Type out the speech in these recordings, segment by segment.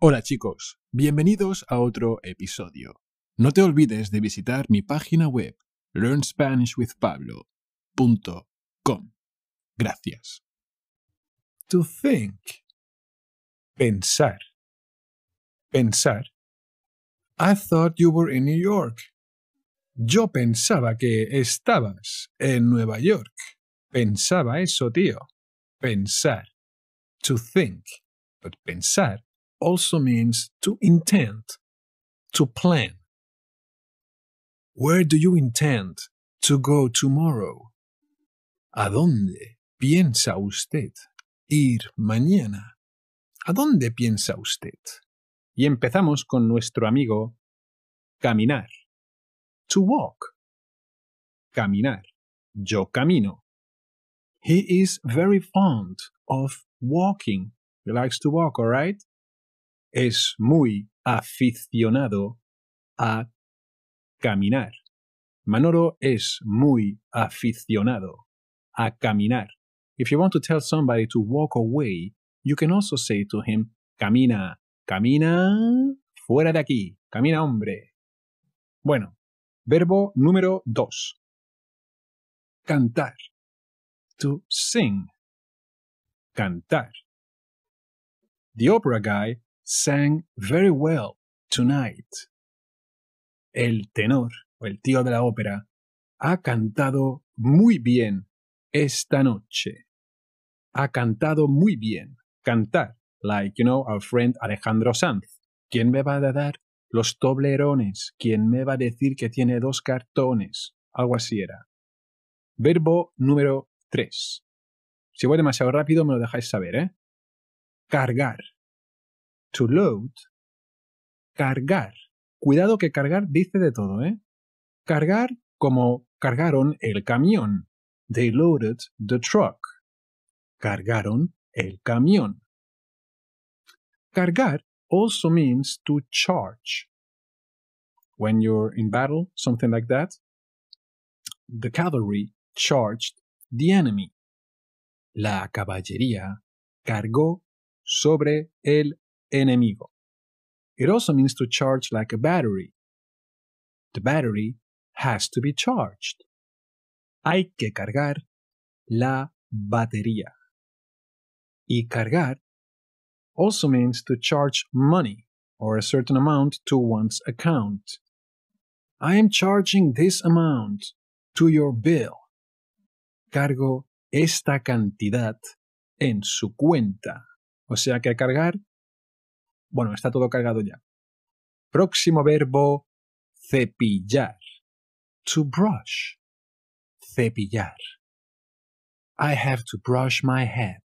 Hola chicos, bienvenidos a otro episodio. No te olvides de visitar mi página web learnspanishwithpablo.com. Gracias. To think. Pensar. Pensar. I thought you were in New York. Yo pensaba que estabas en Nueva York. Pensaba eso, tío. Pensar. To think. But pensar also means to intend, to plan. Where do you intend to go tomorrow? ¿A dónde piensa usted ir mañana? ¿A dónde piensa usted? Y empezamos con nuestro amigo caminar. To walk. Caminar. Yo camino. He is very fond of walking. He likes to walk, alright? Es muy aficionado a caminar. Manolo es muy aficionado a caminar. If you want to tell somebody to walk away, you can also say to him, camina, camina, fuera de aquí, camina hombre. Bueno, verbo número dos. Cantar. To sing. Cantar. The opera guy sang very well tonight. El tenor, o el tío de la ópera, ha cantado muy bien esta noche. Ha cantado muy bien. Cantar, like, you know, our friend Alejandro Sanz. ¿Quién me va a dar los toblerones? ¿Quién me va a decir que tiene dos cartones? Algo así era. Verbo número 3. Si voy demasiado rápido me lo dejáis saber, ¿eh? Cargar. To load. Cargar. Cuidado que cargar dice de todo, ¿eh? Cargar como cargaron el camión. They loaded the truck. Cargaron el camión. Cargar also means to charge. When you're in battle, something like that, the cavalry charged the enemy. La caballería cargó sobre el enemigo. It also means to charge like a battery. The battery has to be charged. Hay que cargar la batería. Y cargar also means to charge money or a certain amount to one's account. I am charging this amount to your bill. Cargo esta cantidad en su cuenta. O sea que cargar, bueno, está todo cargado ya. Próximo verbo, cepillar. To brush. Cepillar. I have to brush my head.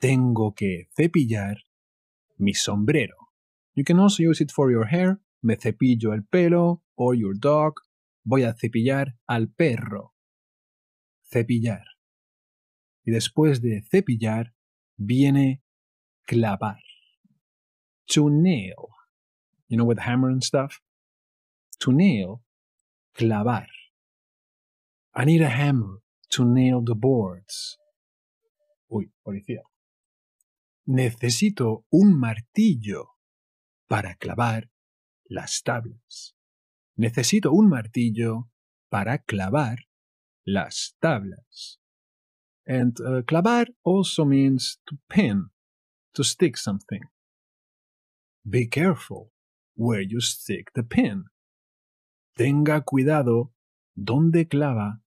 Tengo que cepillar mi sombrero. You can also use it for your hair. Me cepillo el pelo. Or your dog. Voy a cepillar al perro. Cepillar. Y después de cepillar viene clavar. To nail. You know, with hammer and stuff. To nail. Clavar. I need a hammer to nail the boards. Uy, policía. Necesito un martillo para clavar las tablas. Necesito un martillo para clavar las tablas. And uh, clavar also means to pin, to stick something. Be careful where you stick the pin. Tenga cuidado donde clava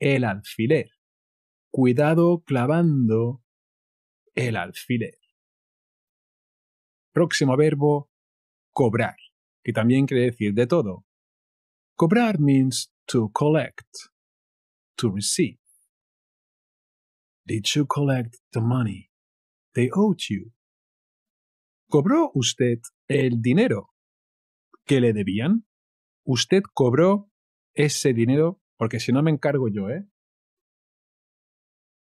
el alfiler. Cuidado clavando el alfiler. Próximo verbo, cobrar, que también quiere decir de todo. Cobrar means to collect, to receive. Did you collect the money they owed you? ¿Cobró usted el dinero que le debían? ¿Usted cobró ese dinero? Porque si no me encargo yo, ¿eh?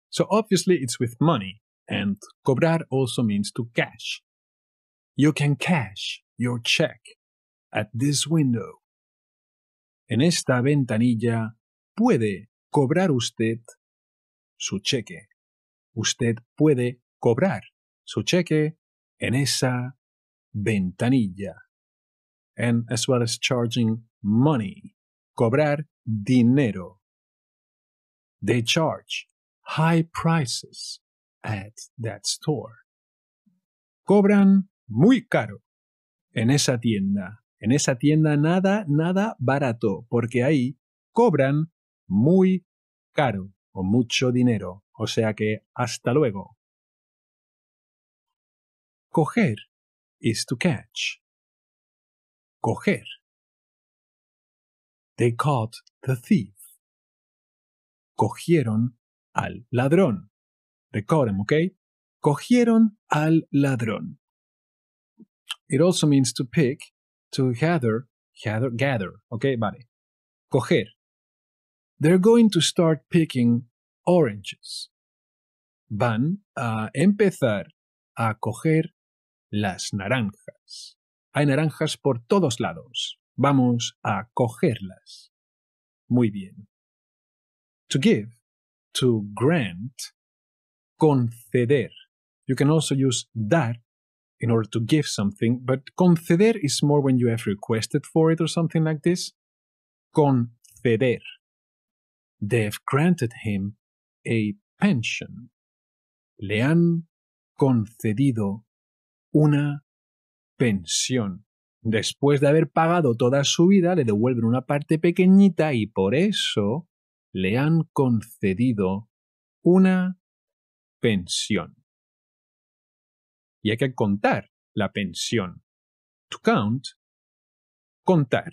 So obviously it's with money, and cobrar also means to cash. You can cash your check at this window. En esta ventanilla puede cobrar usted su cheque. Usted puede cobrar su cheque en esa ventanilla. And as well as charging money, cobrar dinero. They charge high prices at that store. Cobran muy caro en esa tienda. En esa tienda nada, nada barato, porque ahí cobran muy caro o mucho dinero. O sea que hasta luego. Coger is to catch. Coger. They caught the thief. Cogieron al ladrón. Caught him, okay? Cogieron al ladrón. It also means to pick, to gather, gather, gather, okay? Vale. Coger. They're going to start picking oranges. Van a empezar a coger las naranjas. Hay naranjas por todos lados. Vamos a cogerlas. Muy bien. To give, to grant, conceder. You can also use dar in order to give something, but conceder is more when you have requested for it or something like this. Conceder. They've granted him a pension. Le han concedido una pensión. Después de haber pagado toda su vida, le devuelven una parte pequeñita y por eso le han concedido una pensión. Y hay que contar la pensión. To count, contar.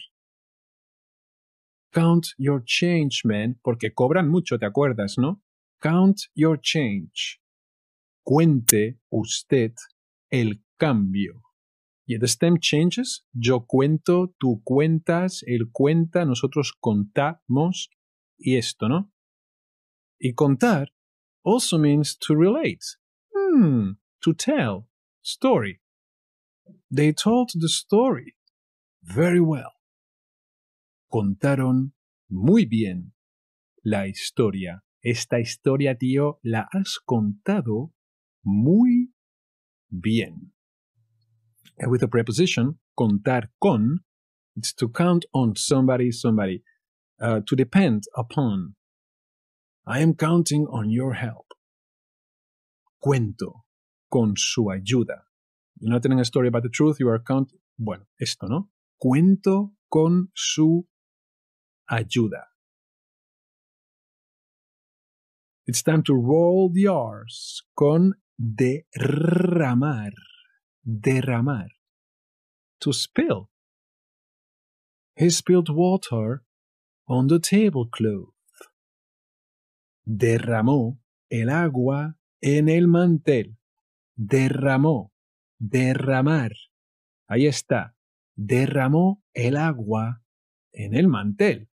Count your change, man, porque cobran mucho, ¿te acuerdas, no? Count your change. Cuente usted el cambio. Y the stem changes, yo cuento, tú cuentas, él cuenta, nosotros contamos y esto, ¿no? Y contar also means to relate. Hmm, to tell. Story. They told the story. Very well. Contaron muy bien la historia. Esta historia, tío, la has contado muy bien. And with a preposition, contar con, it's to count on somebody, somebody, uh, to depend upon. I am counting on your help. Cuento con su ayuda. You're not telling a story about the truth, you are counting. Bueno, esto, ¿no? Cuento con su ayuda. It's time to roll the R's con derramar. Derramar. To spill. He spilled water on the tablecloth. Derramó el agua en el mantel. Derramó. Derramar. Ahí está. Derramó el agua en el mantel.